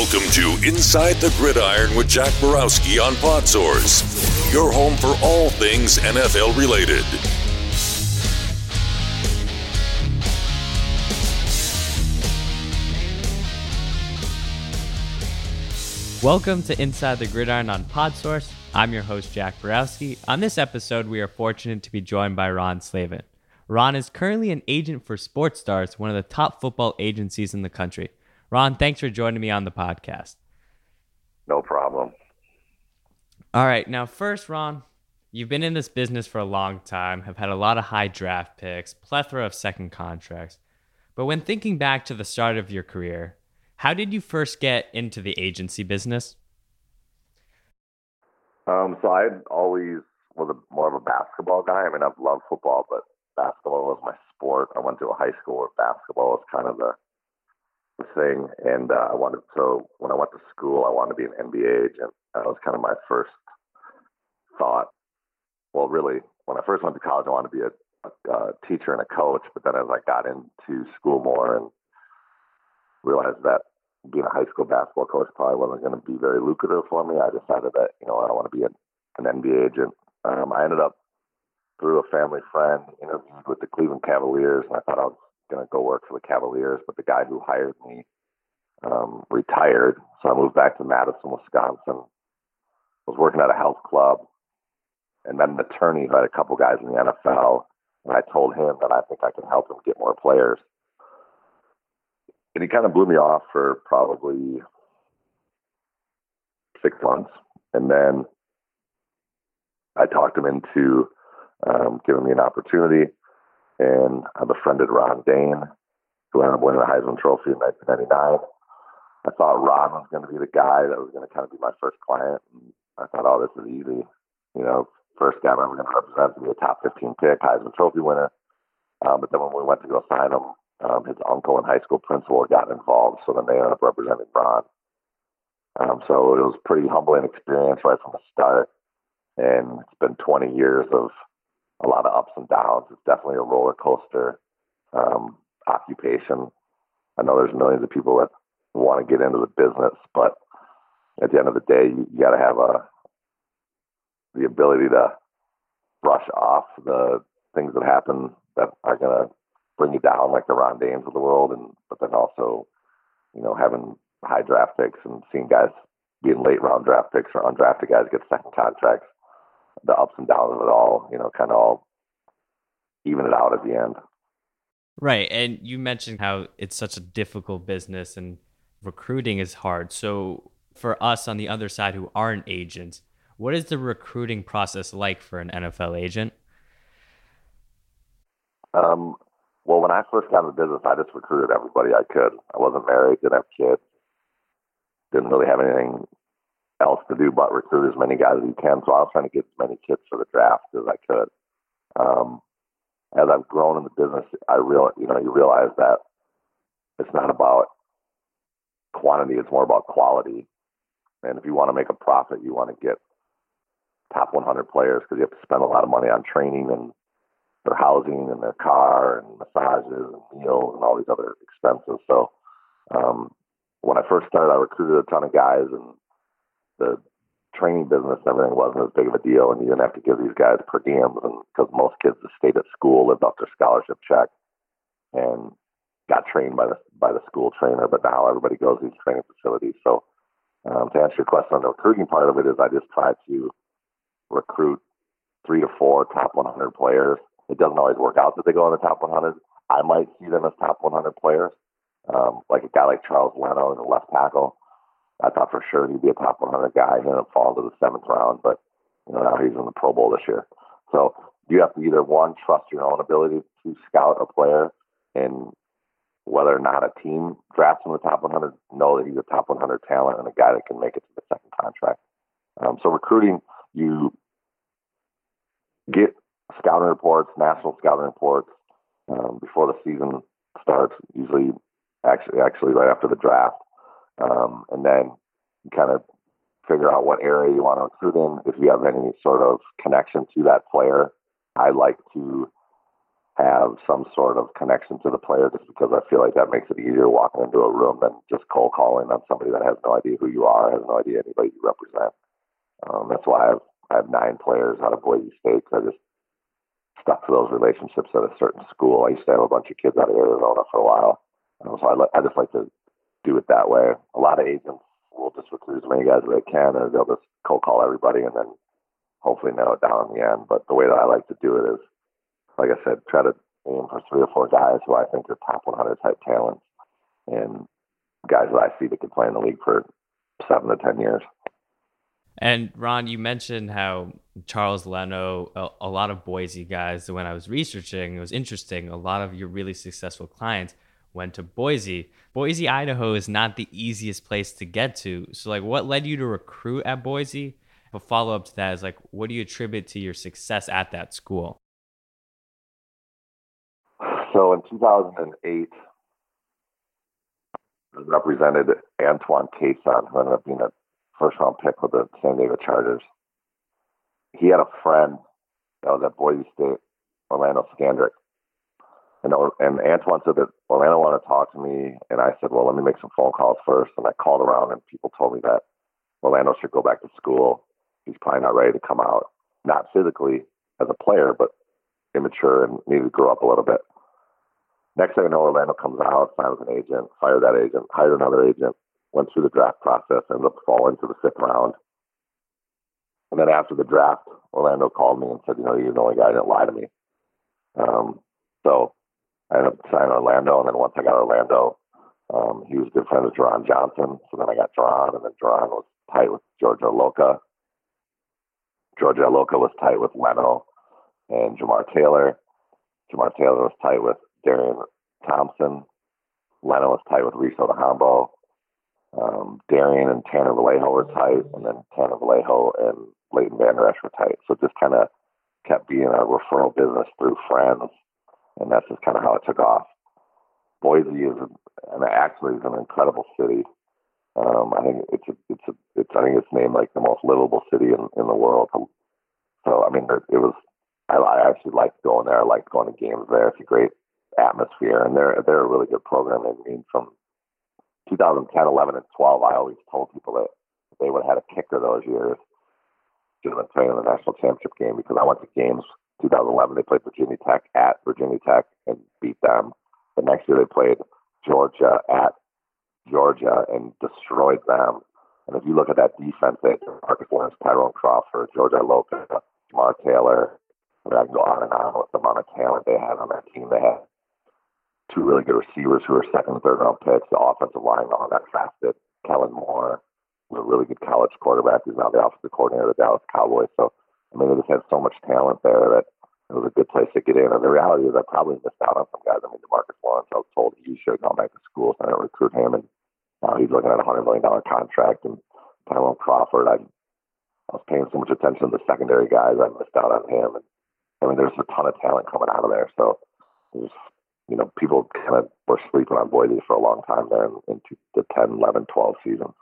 Welcome to Inside the Gridiron with Jack Borowski on Podsource, your home for all things NFL related. Welcome to Inside the Gridiron on Podsource. I'm your host, Jack Borowski. On this episode, we are fortunate to be joined by Ron Slavin. Ron is currently an agent for Sports Stars, one of the top football agencies in the country. Ron, thanks for joining me on the podcast. No problem. All right. Now, first, Ron, you've been in this business for a long time, have had a lot of high draft picks, plethora of second contracts. But when thinking back to the start of your career, how did you first get into the agency business? Um, so I always was a, more of a basketball guy. I mean, I've loved football, but basketball was my sport. I went to a high school where basketball was kind of the thing. And uh, I wanted, so when I went to school, I wanted to be an NBA agent. That was kind of my first thought. Well, really, when I first went to college, I wanted to be a, a, a teacher and a coach. But then as I got into school more and realized that being a high school basketball coach probably wasn't going to be very lucrative for me, I decided that, you know, I want to be an, an NBA agent. Um, I ended up through a family friend interviewed with the Cleveland Cavaliers, and I thought I was going to go work for the Cavaliers, but the guy who hired me um, retired. So I moved back to Madison, Wisconsin. Was working at a health club, and met an attorney who had a couple guys in the NFL. And I told him that I think I could help him get more players. And he kind of blew me off for probably six months, and then I talked him into um, giving me an opportunity and I befriended Ron Dayne, who ended up winning the Heisman Trophy in 1999. I thought Ron was going to be the guy that was going to kind of be my first client. And I thought, oh, this is easy. You know, first guy I'm ever going to represent to be a top 15 pick, Heisman Trophy winner. Um, but then when we went to go sign him, um, his uncle and high school principal got involved. So then they ended up representing Ron. Um, so it was a pretty humbling experience right from the start. And it's been 20 years of a lot of ups and downs. It's definitely a roller coaster um, occupation. I know there's millions of people that want to get into the business, but at the end of the day, you, you got to have a the ability to brush off the things that happen that are going to bring you down, like the Ron Daynes of the world, and but then also, you know, having high draft picks and seeing guys being late round draft picks or undrafted guys get second contracts the ups and downs of it all, you know, kind of all even it out at the end. Right. And you mentioned how it's such a difficult business and recruiting is hard. So, for us on the other side who aren't agents, what is the recruiting process like for an NFL agent? Um, well, when I first got into business, I just recruited everybody I could. I wasn't married, didn't have kids, didn't really have anything else to do but recruit as many guys as you can. So I was trying to get as many kids for the draft as I could. Um, as I've grown in the business, I real you know you realize that it's not about quantity; it's more about quality. And if you want to make a profit, you want to get top 100 players because you have to spend a lot of money on training and their housing and their car and massages and meals and all these other expenses. So um, when I first started, I recruited a ton of guys and the training business and everything wasn't as big of a deal, and you didn't have to give these guys per diems, and because most kids that stayed at school lived off their scholarship check and got trained by the by the school trainer. But now everybody goes to these training facilities. So um, to answer your question on the recruiting part of it is, I just try to recruit three to four top 100 players. It doesn't always work out that they go in the top 100. I might see them as top 100 players, um, like a guy like Charles Leno, the left tackle. I thought for sure he'd be a top 100 guy. He ended up falling to the seventh round, but you know now he's in the Pro Bowl this year. So you have to either one trust your own ability to scout a player, and whether or not a team drafts him the top 100, know that he's a top 100 talent and a guy that can make it to the second contract. Um, so recruiting, you get scouting reports, national scouting reports um, before the season starts. Usually, actually, actually right after the draft um, and then kind of figure out what area you want to recruit in. If you have any sort of connection to that player, I like to have some sort of connection to the player just because I feel like that makes it easier walking into a room than just cold calling on somebody that has no idea who you are, has no idea anybody you represent. Um, that's why I've I have nine players out of Boise State. I just stuck to those relationships at a certain school. I used to have a bunch of kids out of Arizona for a while, um, so I, li- I just like to do it that way. A lot of agents will just recruit as many guys as they can, and they'll just cold call everybody, and then hopefully narrow it down in the end. But the way that I like to do it is, like I said, try to aim for three or four guys who I think are top 100 type talents, and guys that I see that can play in the league for seven to ten years. And Ron, you mentioned how Charles Leno, a, a, lot of Boise guys, when I was researching, it was interesting. A lot of your really successful clients went to Boise. Boise, Idaho is not the easiest place to get to. So, like, what led you to recruit at Boise? A follow up to that is like, what do you attribute to your success at that school? So, in 2008, I represented Antoine Cason, who ended up being a first round pick with the San Diego Chargers. He had a friend that was at Boise State, Orlando Scandrick. And, and Antoine said that Orlando wanted to talk to me, and I said, well, let me make some phone calls first. And I called around, and people told me that Orlando should go back to school. He's probably not ready to come out, not physically as a player, but immature and needed to grow up a little bit. Next thing I know, Orlando comes out, signs an agent, fired that agent, hired another agent, went through the draft process, ended up falling to the fifth round. And then after the draft, Orlando called me and said, you know, you're the only guy that didn't lie to me. Um, so I ended up signing Orlando, and then once I got Orlando, um, he was a good friends with Jeron Johnson. So then I got Jeron, and then Jeron was tight with George Iloka. George Iloka was tight with Leno and Jamar Taylor. Jamar Taylor was tight with Darian Thompson. Leno was tight with Rees Odhiambo um, Darian and Tanner Vallejo were tight, and then Tanner Vallejo and Leighton Vander Esch were tight. So it just kind of kept being a referral business through friends, and that's just kind of how it took off. Boise is, and actually is an incredible city. Um, I think it's a, it's a, it's I think it's named like the most livable city in, in the world. So I mean, it was I, I actually liked going there. I liked going to games there. It's a great atmosphere, and they're they're a really good program. I mean, from 2010, 11, and 12, I always told people that they would have had a kicker those years. Should have been playing in the national championship game because I went to games 2011. They played Virginia Tech at Virginia Tech and beat them. The next year they played Georgia at Georgia and destroyed them. And if you look at that defense, they had Marcus Lawrence, Tyrone Crawford, George Iloka, Jamar Taylor. I, I can go on and on with the amount of talent they had on that team. They had two really good receivers who are second and third round picks. The offensive line all got drafted. Kellen Moore, a really good college quarterback, who's now the offensive coordinator of the Dallas Cowboys. So, I mean, they just had so much talent there that it was a good place to get in. And the reality is, I probably missed out on some guys. I mean, Demarcus Lawrence, I was told he should have gone back to school, so I didn't recruit him. And now he's looking at a $100 million contract. And Tyrone Crawford, I, I was paying so much attention to the secondary guys, I missed out on him. And I mean, there's a ton of talent coming out of there. So was you know, people kind of were sleeping on Boise for a long time there in, in the 10, 11, 12 seasons.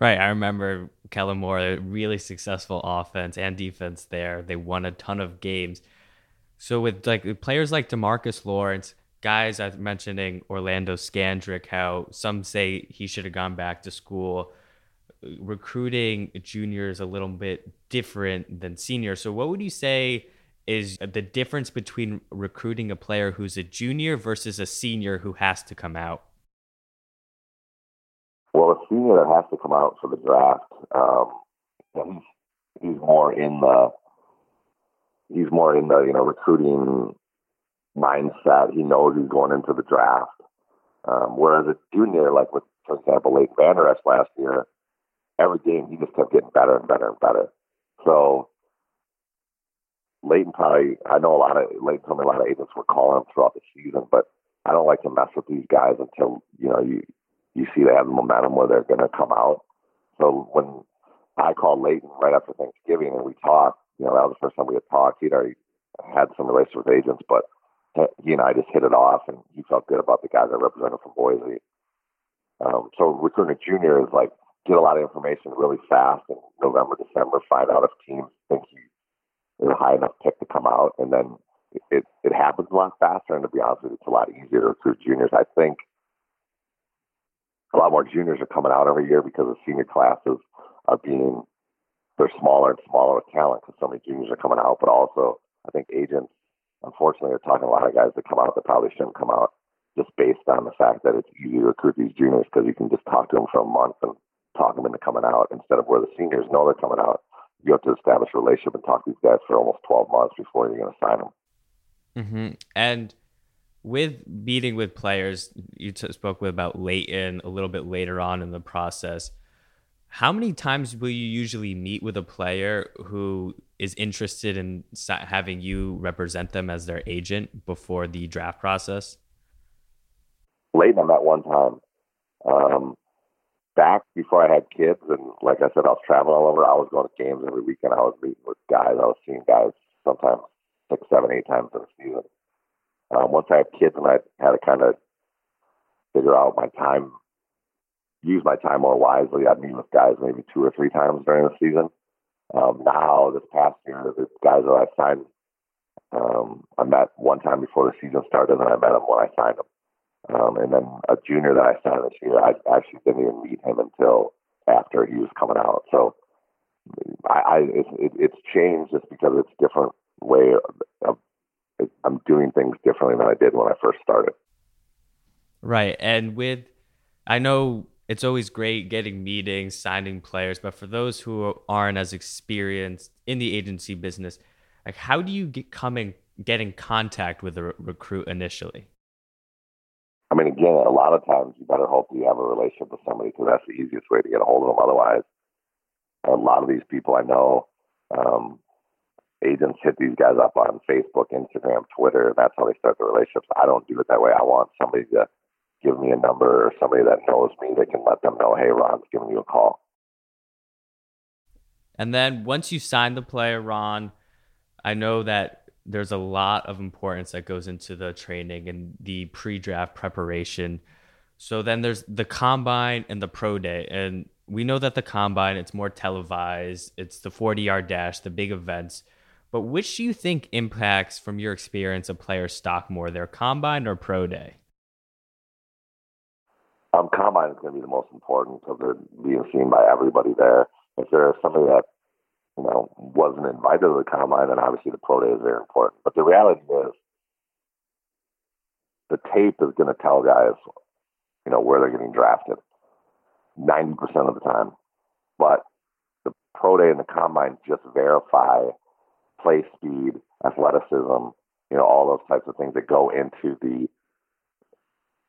Right. I remember Kellen Moore, really successful offense and defense there. They won a ton of games. So with like players like Demarcus Lawrence, guys I'm mentioning Orlando Scandrick, how some say he should have gone back to school. Recruiting juniors a little bit different than seniors. So what would you say is the difference between recruiting a player who's a junior versus a senior who has to come out? Well, a senior that has to come out for the draft, um, he's, he's more in the he's more in the you know recruiting mindset. He knows he's going into the draft. Um, whereas a junior, like with for example, Leighton Vander Esch last year, every game he just kept getting better and better and better. So Leighton probably, I know a lot of, Leighton told me a lot of agents were calling him throughout the season, but I don't like to mess with these guys until, you know, you, you see they have the momentum where they're going to come out. So when I called Leighton right after Thanksgiving and we talked, you know, that was the first time we had talked. He'd already had some relations with agents, but he and I just hit it off and he felt good about the guys I represented from Boise. Um, so recruiting a junior is like get a lot of information really fast in November, December, find out if teams think he is a high enough pick to come out, and then it it happens a lot faster, and to be honest with you, it's a lot easier to recruit juniors. I think a lot more juniors are coming out every year because the senior classes are being they're smaller and smaller with talent because so many juniors are coming out. But also, I think agents, unfortunately, are talking a lot of guys that come out that probably shouldn't come out just based on the fact that it's easy to recruit these juniors because you can just talk to them for a month and talk them into coming out instead of where the seniors know they're coming out. You have to establish a relationship and talk to these guys for almost 12 months before you're going to sign them. Mm-hmm. And with meeting with players, you t- spoke with about Leighton a little bit later on in the process. How many times will you usually meet with a player who is interested in having you represent them as their agent before the draft process? Leighton, I met one time. Um, back before I had kids, and like I said, I was traveling all over. I was going to games every weekend. I was meeting with guys. I was seeing guys sometimes six, seven, eight times in a season. Um, once I had kids, and I had to kind of figure out my time, use my time more wisely. I'd meet with guys maybe two or three times during the season. Um, now, this past year, the guys that I signed, um, I met one time before the season started, and I met him when I signed him. Um, and then a junior that I signed this year, I actually didn't even meet him until after he was coming out. So I, I it, it, it's changed just because it's different way of I'm doing things differently than I did when I first started. Right, and with I know it's always great getting meetings, signing players, but for those who aren't as experienced in the agency business, like how do you get come in, get in contact with a re- recruit initially? I mean, again, a lot of times you better hope you have a relationship with somebody because that's the easiest way to get a hold of them. Otherwise, a lot of these people I know, um, agents hit these guys up on Facebook, Instagram, Twitter, and that's how they start the relationships. I don't do it that way. I want somebody to give me a number or somebody that knows me that can let them know, hey, Ron's giving you a call. And then once you sign the player, Ron, I know that there's a lot of importance that goes into the training and the pre-draft preparation. So then there's the combine and the pro day, and we know that the combine it's more televised. It's the 40-yard dash, the big events. But which do you think impacts, from your experience, a player's stock more, their combine or pro day? Um, combine is going to be the most important because they're being seen by everybody there. If there's somebody that you know, wasn't invited to the combine, then obviously the pro day is very important. But the reality is, the tape is going to tell guys, you know, where they're getting drafted, ninety percent of the time. But the pro day and the combine just verify play speed, athleticism, you know, all those types of things that go into the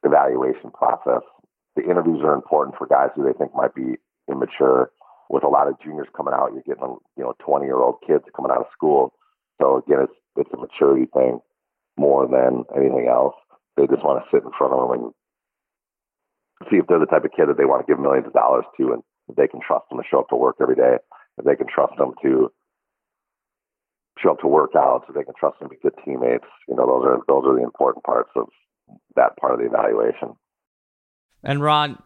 evaluation process. The interviews are important for guys who they think might be immature with a lot of juniors coming out, you're getting you know 20 year old kids coming out of school. So again, it's it's a maturity thing more than anything else. They just want to sit in front of them and see if they're the type of kid that they want to give millions of dollars to, and if they can trust them to show up to work every day, if they can trust them to show up to work workouts, if they can trust them to be good teammates. You know, those are those are the important parts of that part of the evaluation. And Ron,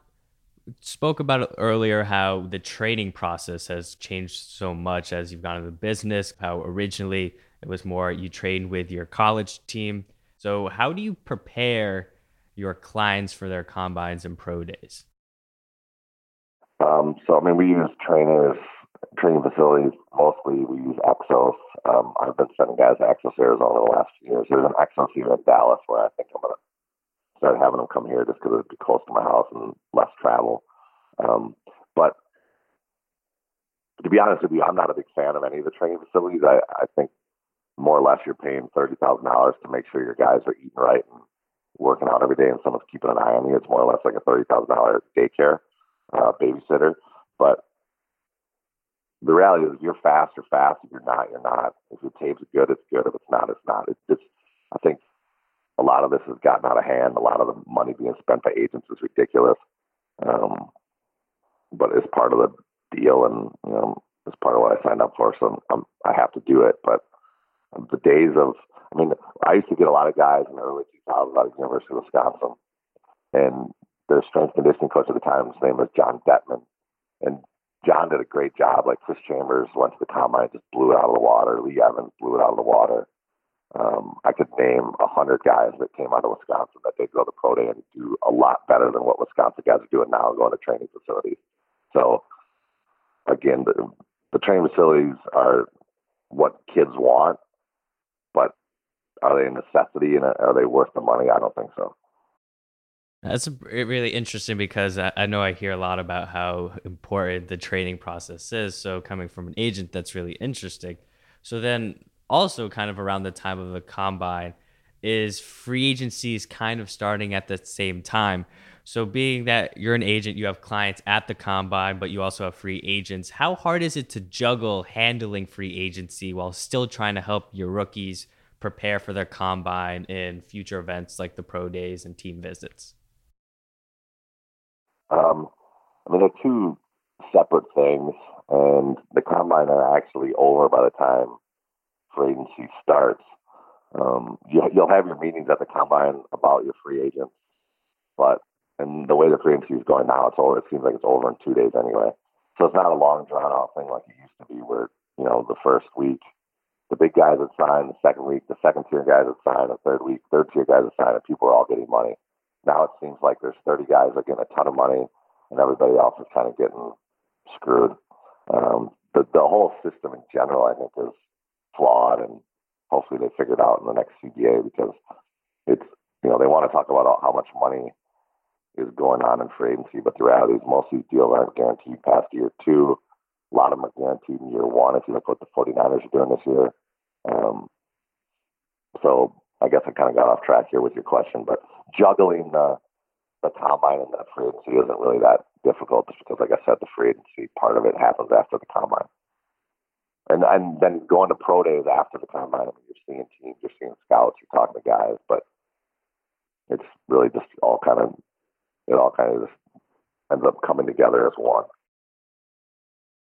spoke about it earlier how the training process has changed so much as you've gone into the business how originally it was more you trained with your college team so how do you prepare your clients for their combines and pro days um, so i mean we use trainers training facilities mostly we use exos um, i've been sending guys to exos arizona the last few years there's an exos here in dallas where i think i'm going to start having them come here just because it'd be close to my house and less travel. Um, but to be honest with you, I'm not a big fan of any of the training facilities. I, I think more or less you're paying thirty thousand dollars to make sure your guys are eating right and working out every day, and someone's keeping an eye on you. It's more or less like a thirty thousand dollar daycare uh, babysitter. But the reality is, if you're fast, you're fast. If you're not, you're not. If your tape's good, it's good. If it's not, it's not. It's just, I think a lot of this has gotten out of hand. A lot of the money being spent by agents is ridiculous. Um, but it's part of the deal, and you know, it's part of what I signed up for. So I'm, I have to do it. But the days of, I mean, I used to get a lot of guys in the early 2000s out of University of Wisconsin, and their strength conditioning coach at the time, his name was John Dettmann, and John did a great job. Like Chris Chambers went to the combine, just blew it out of the water. Lee Evans blew it out of the water. Um, I could name a hundred guys that came out of Wisconsin that they go to pro day and do a lot better than what Wisconsin guys are doing now, going to training facilities. So again, the, the training facilities are what kids want, but are they a necessity and are they worth the money? I don't think so. That's really interesting because I know I hear a lot about how important the training process is. So, coming from an agent, that's really interesting. So, then also, kind of around the time of the combine, is free agencies kind of starting at the same time. So, being that you're an agent, you have clients at the combine, but you also have free agents. How hard is it to juggle handling free agency while still trying to help your rookies prepare for their combine and future events like the pro days and team visits? Um, I mean, they're two separate things, and the combine are actually over by the time free agency starts. Um, you, will have your meetings at the combine about your free agents, but and the way the free agency is going now, it's over. It seems like it's over in two days anyway. So it's not a long drawn out thing like it used to be, where you know the first week the big guys would sign, the second week the second tier guys would sign, the third week third tier guys would sign, and people are all getting money. Now it seems like there's 30 guys that are getting a ton of money, and everybody else is kind of getting screwed. Um, the the whole system in general, I think, is flawed, and hopefully they figure it out in the next CBA because it's you know they want to talk about how much money is going on in free agency, but the reality is most of these deals aren't guaranteed past year two. A lot of them are guaranteed in year one. If you look at what the 49ers are doing this year, um, so I guess I kind of got off track here with your question, but juggling the the combine and that free agency isn't really that difficult just because, like I said, the free agency part of it happens after the combine. And and then going to pro days after the combine, I mean, you're seeing teams, you're seeing scouts, you're talking to guys, but it's really just all kind of it all kind of just ends up coming together as one.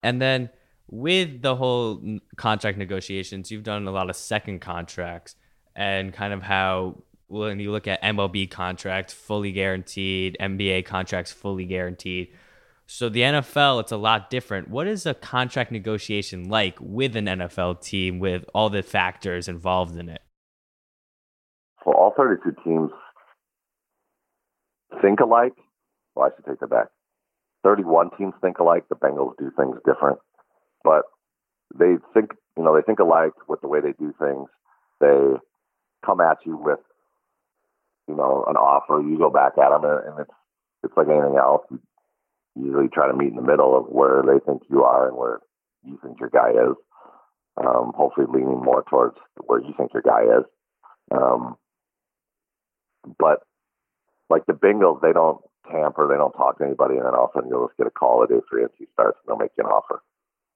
And then with the whole contract negotiations, you've done a lot of second contracts and kind of how when you look at MLB contracts fully guaranteed, NBA contracts fully guaranteed. So the NFL, it's a lot different. What is a contract negotiation like with an NFL team with all the factors involved in it? Well, all 32 teams think alike. Well, I should take that back. 31 teams think alike. The Bengals do things different, but they think, you know, they think alike with the way they do things. They come at you with, you know, an offer. You go back at them, and it's it's like anything else. You usually try to meet in the middle of where they think you are and where you think your guy is. Um, hopefully, leaning more towards where you think your guy is. Um, but like the Bengals, they don't tamper, they don't talk to anybody, and then all of a sudden you'll just get a call a day free agency starts and they'll make you an offer.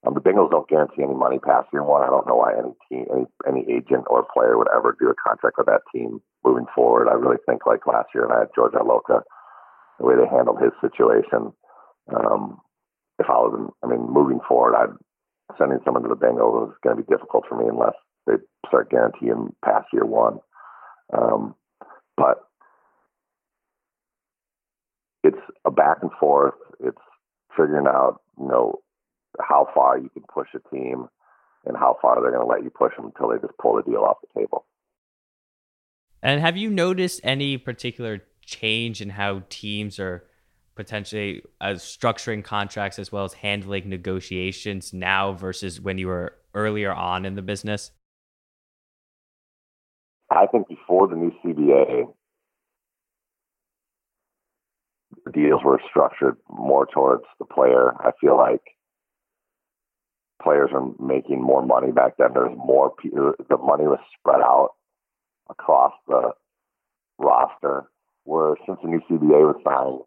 Um, the Bengals don't guarantee any money past year one. I don't know why any team, any, any agent or player would ever do a contract with that team moving forward. I really think like last year, and I had George Iloka, the way they handled his situation. Um, if I was, I mean, moving forward, I'd sending someone to the Bengals is going to be difficult for me unless they start guaranteeing past year one. Um, but it's a back and forth. It's figuring out, you know, how far you can push a team and how far they're going to let you push them until they just pull the deal off the table. And have you noticed any particular change in how teams are potentially uh, structuring contracts as well as handling negotiations now versus when you were earlier on in the business? I think before the new CBA, the deals were structured more towards the player. I feel like players are making more money back then. There's more people. The money was spread out across the roster. Where since the new CBA was signed,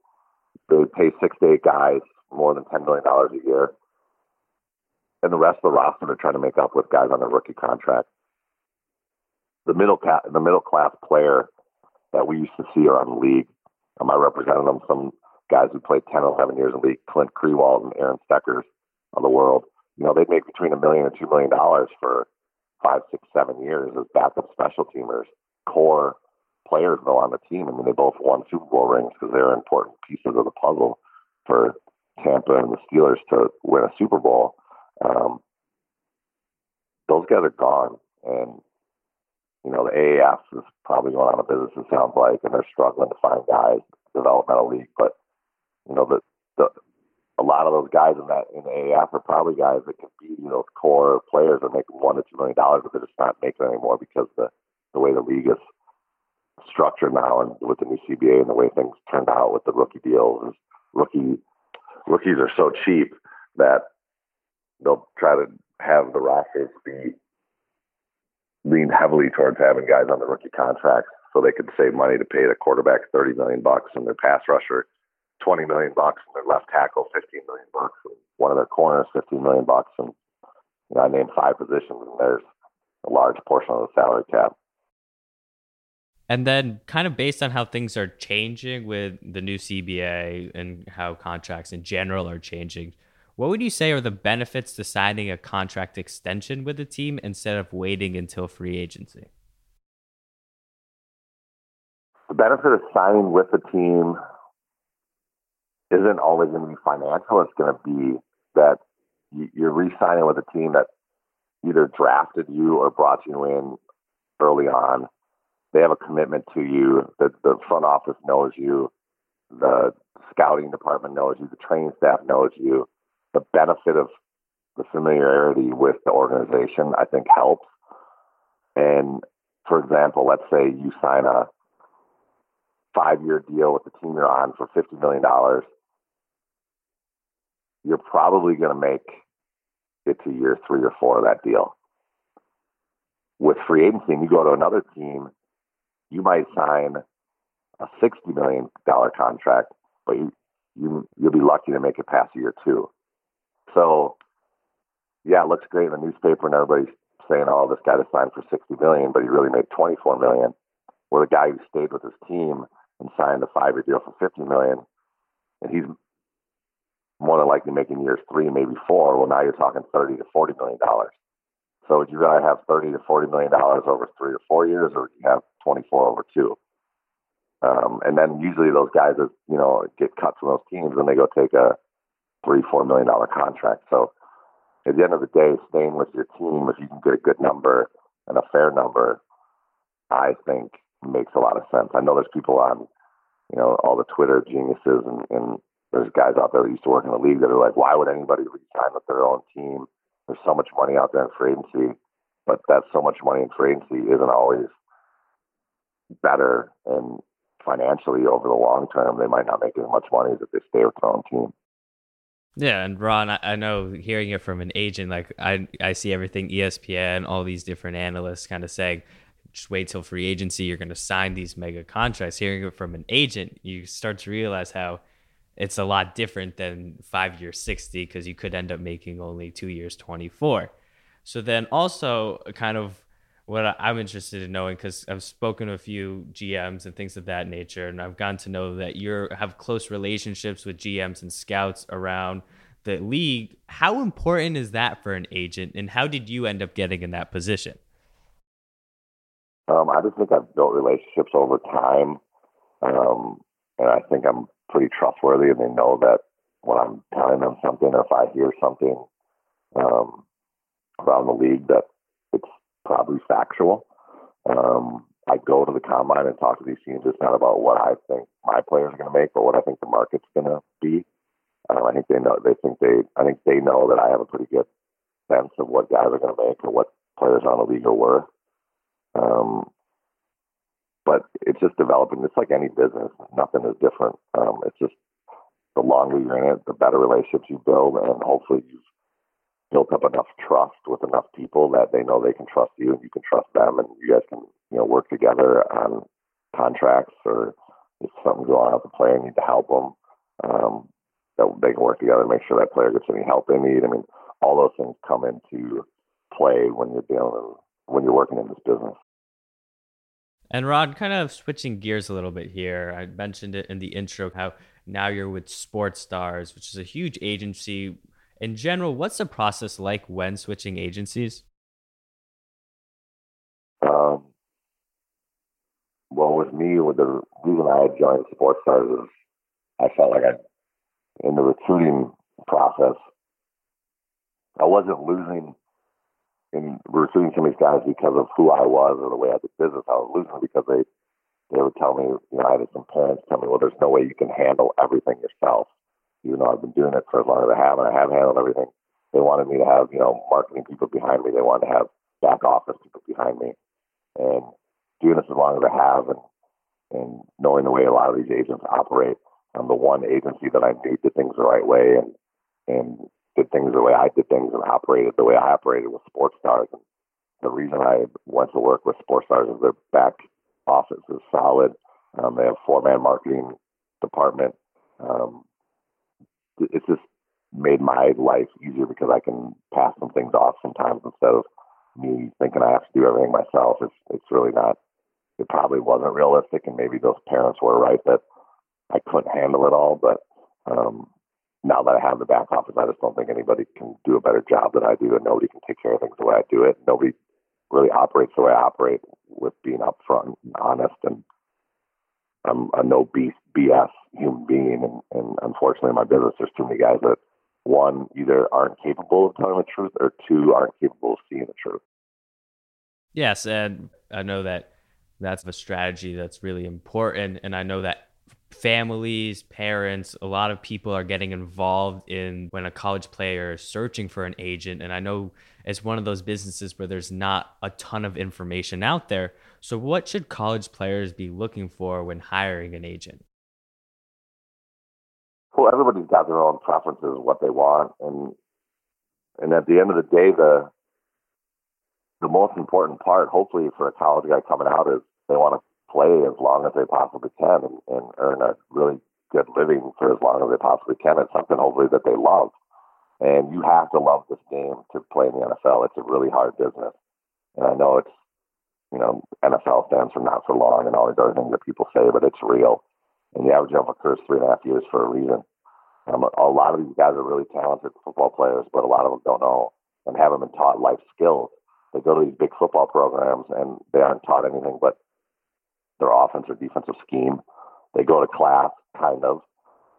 they pay six to eight guys more than ten million dollars a year, and the rest of the roster they're trying to make up with guys on their rookie contract. The middle ca- the middle class player that we used to see around the league. Um, I represented them. Some guys who played 10 or 11 years in the league, Clint Kriewaldt and Aaron Steckers of the world you know, they'd make between a million and two million dollars for five, six, seven years as backup special teamers, core players though on the team. I mean, they both won Super Bowl rings because they're important pieces of the puzzle for Tampa and the Steelers to win a Super Bowl. Um, those guys are gone, and you know, the AAF is probably going out of business, it sounds like, and they're struggling to find guys, developmental league. But, you know, the, the, a lot of those guys in that in the AAF are probably guys that can be, you know, core players that make one to two million dollars, but they're just not making anymore because the the way the league is structured now and with the new CBA and the way things turned out with the rookie deals rookie rookies are so cheap that they'll try to have the rosters be leaned heavily towards having guys on the rookie contracts so they could save money to pay the quarterback 30 million bucks and their pass rusher 20 million bucks and their left tackle 15 million bucks and one of their corners 15 million bucks and you know, I named five positions and there's a large portion of the salary cap. And then, kind of based on how things are changing with the new CBA and how contracts in general are changing, what would you say are the benefits to signing a contract extension with a team instead of waiting until free agency? The benefit of signing with a team isn't always going to be financial. It's going to be that you're re-signing with a team that either drafted you or brought you in early on. They have a commitment to you. The, the front office knows you. The scouting department knows you. The training staff knows you the benefit of the familiarity with the organization, I think helps. And for example, let's say you sign a five year deal with the team you're on for $50 million. You're probably going to make it to year three or four of that deal. With free agency, and you go to another team, you might sign a $60 million contract, but you, you, you'll be lucky to make it past year two. So, yeah, it looks great in the newspaper, and everybody's saying, "Oh, this guy just signed for sixty million, but he really made twenty-four million. Where the guy who stayed with his team and signed a five-year deal for fifty million, and he's more than likely making years three, maybe four. Well, now you're talking thirty to forty million dollars. So would you rather have thirty to forty million dollars over three or four years, or you have twenty-four over two? Um, and then usually those guys that you know get cut from those teams, and they go take a three, four million dollar contract. So at the end of the day, staying with your team, if you can get a good number and a fair number, I think makes a lot of sense. I know there's people on, you know, all the Twitter geniuses and, and there's guys out there that used to work in the league that are like, why would anybody resign with their own team? There's so much money out there in free agency, but that so much money in free agency isn't always better and financially over the long term. They might not make as much money as if they stay with their own team. Yeah, and Ron, I, I, know hearing it from an agent, like I, I see everything ESPN, all these different analysts kind of saying, just wait till free agency, you're going to sign these mega contracts. Hearing it from an agent, you start to realize how it's a lot different than five years 60 because you could end up making only two years 24. So then also kind of what I'm interested in knowing because I've spoken to a few GMs and things of that nature, and I've gotten to know that you have close relationships with GMs and scouts around the league. How important is that for an agent, and how did you end up getting in that position? Um, I just think I've built relationships over time, um, and I think I'm pretty trustworthy, and they know that when I'm telling them something, or if I hear something um, around the league that it's probably factual. Um, I go to the combine and talk to these teams. It's not about what I think my players are going to make, but what I think the market's going to be. Um, I think they know. They think they. I think they know that I have a pretty good sense of what guys are going to make or what players on the league are worth. Um, but it's just developing. It's like any business. Nothing is different. Um, it's just the longer you're in it, the better relationships you build, and hopefully you've built up enough trust with enough people that they know they can trust you and you can trust them and you guys can you know work together on contracts or if something's going on with the player and you need to help them um, that they can work together and make sure that player gets any help they need. I mean, all those things come into play when you're dealing when you're working in this business. And Rod, kind of switching gears a little bit here. I mentioned it in the intro how now you're with Sports Stars, which is a huge agency in general, what's the process like when switching agencies? Um, well, with me, with the reason I joined Sports Stars is I felt like I, in the recruiting process, I wasn't losing in recruiting some of these guys because of who I was or the way I did business. I was losing because they they would tell me, you know, I had some parents tell me, well, there's no way you can handle everything yourself. Even though I've been doing it for as long as I have, and I have handled everything. They wanted me to have, you know, marketing people behind me. They wanted to have back office people behind me, and doing this as long as I have, and and knowing the way a lot of these agents operate. I'm the one agency that I knew did things the right way and and did things the way I did things and operated the way I operated with Sports Stars. And the reason I went to work with Sports Stars is their back office is solid. Um, they have four man marketing department. Um, it's just made my life easier because I can pass some things off sometimes instead of me thinking I have to do everything myself. It's it's really not. It probably wasn't realistic, and maybe those parents were right that I couldn't handle it all. But um, now that I have the back office, I just don't think anybody can do a better job than I do, and nobody can take care of things the way I do it. Nobody really operates the way I operate with being upfront and honest, and I'm a no BS human being. And, and unfortunately, in my business, there's too many guys that one either aren't capable of telling the truth, or two aren't capable of seeing the truth. Yes, and I know that that's a strategy that's really important, and I know that families, parents, a lot of people are getting involved in when a college player is searching for an agent. And I know it's one of those businesses where there's not a ton of information out there. So, what should college players be looking for when hiring an agent? Well, everybody's got their own preferences, what they want, and and at the end of the day, the the most important part, hopefully, for a college guy coming out is they want to play as long as they possibly can and, and earn a really good living for as long as they possibly can. It's something hopefully that they love. And you have to love this game to play in the NFL. It's a really hard business. And I know it's, you know, NFL stands for not for long and all these other things that people say, but it's real. And the average NFL occurs three and a half years for a reason. Um, a lot of these guys are really talented football players, but a lot of them don't know and haven't been taught life skills. They go to these big football programs and they aren't taught anything but their offense or defensive scheme. They go to class, kind of.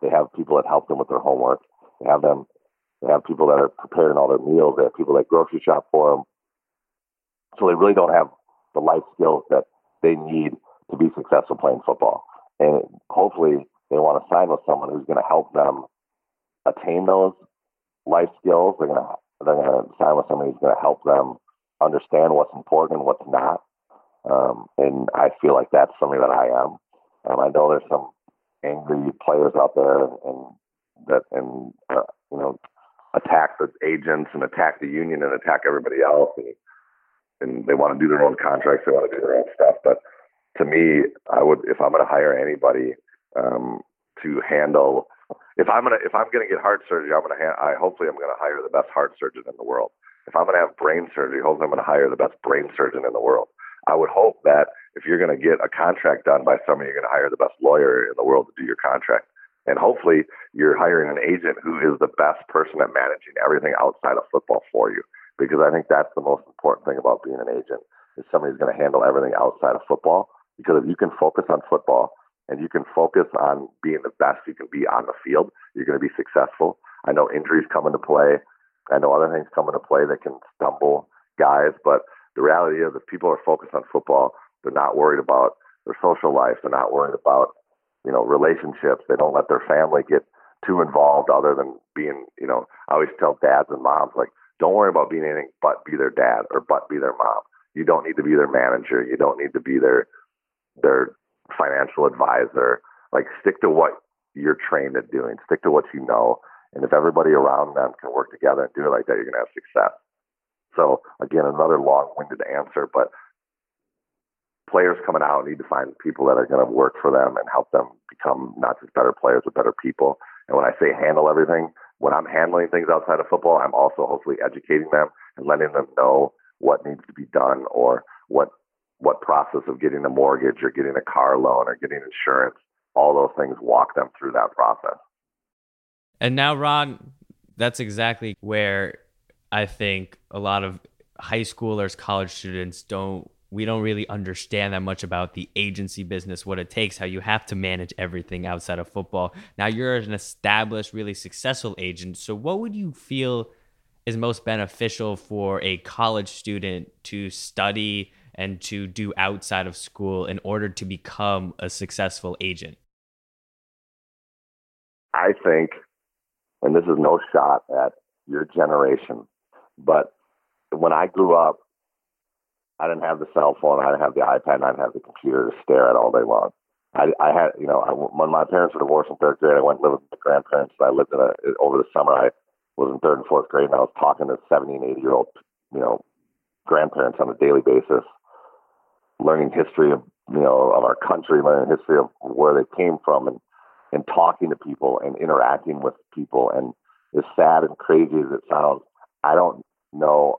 They have people that help them with their homework. They have them. They have people that are preparing all their meals. They have people that grocery shop for them. So they really don't have the life skills that they need to be successful playing football. And hopefully, they want to sign with someone who's going to help them attain those life skills. They're going to they're going to sign with somebody who's going to help them understand what's important and what's not, um, and I feel like that's something that I am. Um, I know there's some angry players out there and, that and uh, you know attack the agents and attack the union and attack everybody else and and they want to do their own contracts, they want to do their own stuff. But to me, I would if I'm going to hire anybody um, to handle if I'm gonna if I'm gonna get heart surgery, I'm gonna ha- I hopefully I'm gonna hire the best heart surgeon in the world. If I'm gonna have brain surgery, hopefully I'm gonna hire the best brain surgeon in the world. I would hope that if you're going to get a contract done by somebody, you're going to hire the best lawyer in the world to do your contract. And hopefully, you're hiring an agent who is the best person at managing everything outside of football for you. Because I think that's the most important thing about being an agent is somebody who's going to handle everything outside of football. Because if you can focus on football and you can focus on being the best you can be on the field, you're going to be successful. I know injuries come into play. I know other things come into play that can stumble guys, but the reality is, if people are focused on football, they're not worried about their social life. They're not worried about, you know, relationships. They don't let their family get too involved other than being, you know, I always tell dads and moms, like, don't worry about being anything but be their dad or but be their mom. You don't need to be their manager. You don't need to be their their financial advisor. Like stick to what you're trained at doing. Stick to what you know. And if everybody around them can work together and do it like that, you're gonna have success. So again, another long-winded answer, but players coming out need to find people that are going to work for them and help them become not just better players, but better people. And when I say handle everything, when I'm handling things outside of football, I'm also hopefully educating them and letting them know what needs to be done or what what process of getting a mortgage or getting a car loan or getting insurance, all those things walk them through that process. And now Ron, that's exactly where I think a lot of high schoolers, college students don't we don't really understand that much about the agency business, what it takes, how you have to manage everything outside of football. Now you're an established, really successful agent. So what would you feel is most beneficial for a college student to study and to do outside of school in order to become a successful agent? I think, and this is no shot at your generation, but when I grew up, I didn't have the cell phone, I didn't have the iPad, I didn't have the computer to stare at all day long. I, I had, you know, I, when my parents were divorced in third grade, I went and lived with my grandparents. And I lived in a over the summer. I was in third and fourth grade, and I was talking to 70 and 80 year old, you know, grandparents on a daily basis, learning history of, you know, of our country, learning history of where they came from, and and talking to people and interacting with people. And as sad and crazy as it sounds, I don't know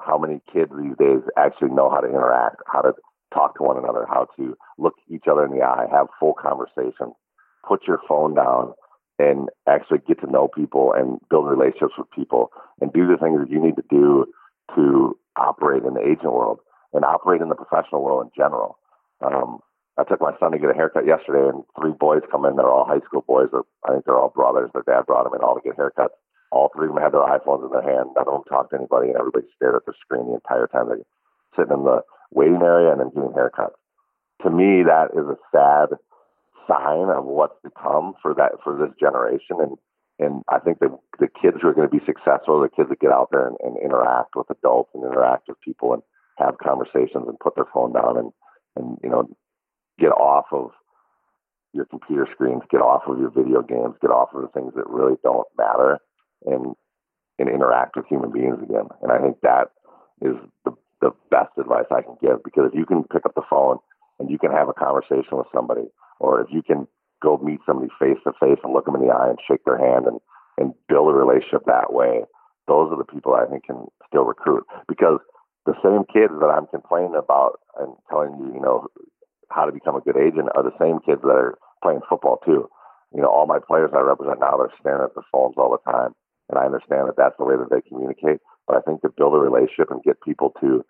how many kids these days actually know how to interact, how to talk to one another, how to look each other in the eye, have full conversations, put your phone down, and actually get to know people and build relationships with people and do the things that you need to do to operate in the agent world and operate in the professional world in general. Um, I took my son to get a haircut yesterday, and three boys come in. They're all high school boys. I think they're all brothers. Their dad brought them in all to get haircuts. All three of them had their iPhones in their hand. None of them talked to anybody, and everybody stared at the screen the entire time. they're sitting in the waiting area and then getting haircuts. To me, that is a sad sign of what's to come for that for this generation. And and I think the the kids who are going to be successful the kids that get out there and, and interact with adults and interact with people and have conversations and put their phone down and and you know get off of your computer screens, get off of your video games, get off of the things that really don't matter, and and interact with human beings again. And I think that is the the best advice I can give because if you can pick up the phone and you can have a conversation with somebody, or if you can go meet somebody face to face and look them in the eye and shake their hand and and build a relationship that way, those are the people I think can still recruit because the same kids that I'm complaining about and telling you, you know, how to become a good agent are the same kids that are playing football too. You know, all my players I represent now, they're staring at their phones all the time. And I understand that that's the way that they communicate. But I think to build a relationship and get people to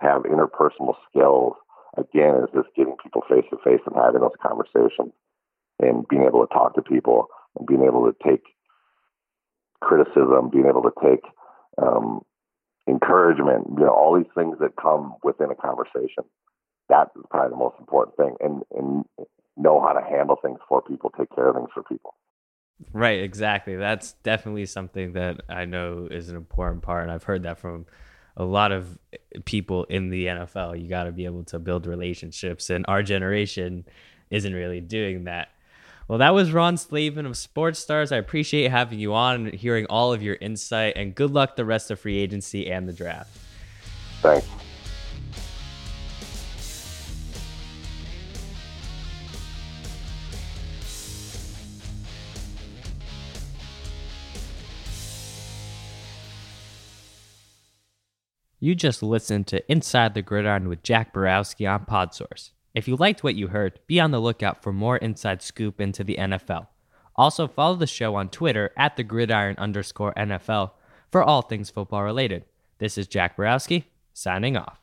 have interpersonal skills, again, is just getting people face to face and having those conversations and being able to talk to people and being able to take criticism, being able to take um, encouragement, you know, all these things that come within a conversation. That is probably the most important thing. And, and know how to handle things for people, take care of things for people. Right, exactly. That's definitely something that I know is an important part. And I've heard that from a lot of people in the NFL. You got to be able to build relationships. And our generation isn't really doing that. Well, that was Ron Slavin of Sports Stars. I appreciate having you on and hearing all of your insight. And good luck the rest of free agency and the draft. Thanks. You just listened to Inside the Gridiron with Jack Borowski on Podsource. If you liked what you heard, be on the lookout for more inside scoop into the NFL. Also, follow the show on Twitter at the gridiron underscore NFL for all things football related. This is Jack Borowski, signing off.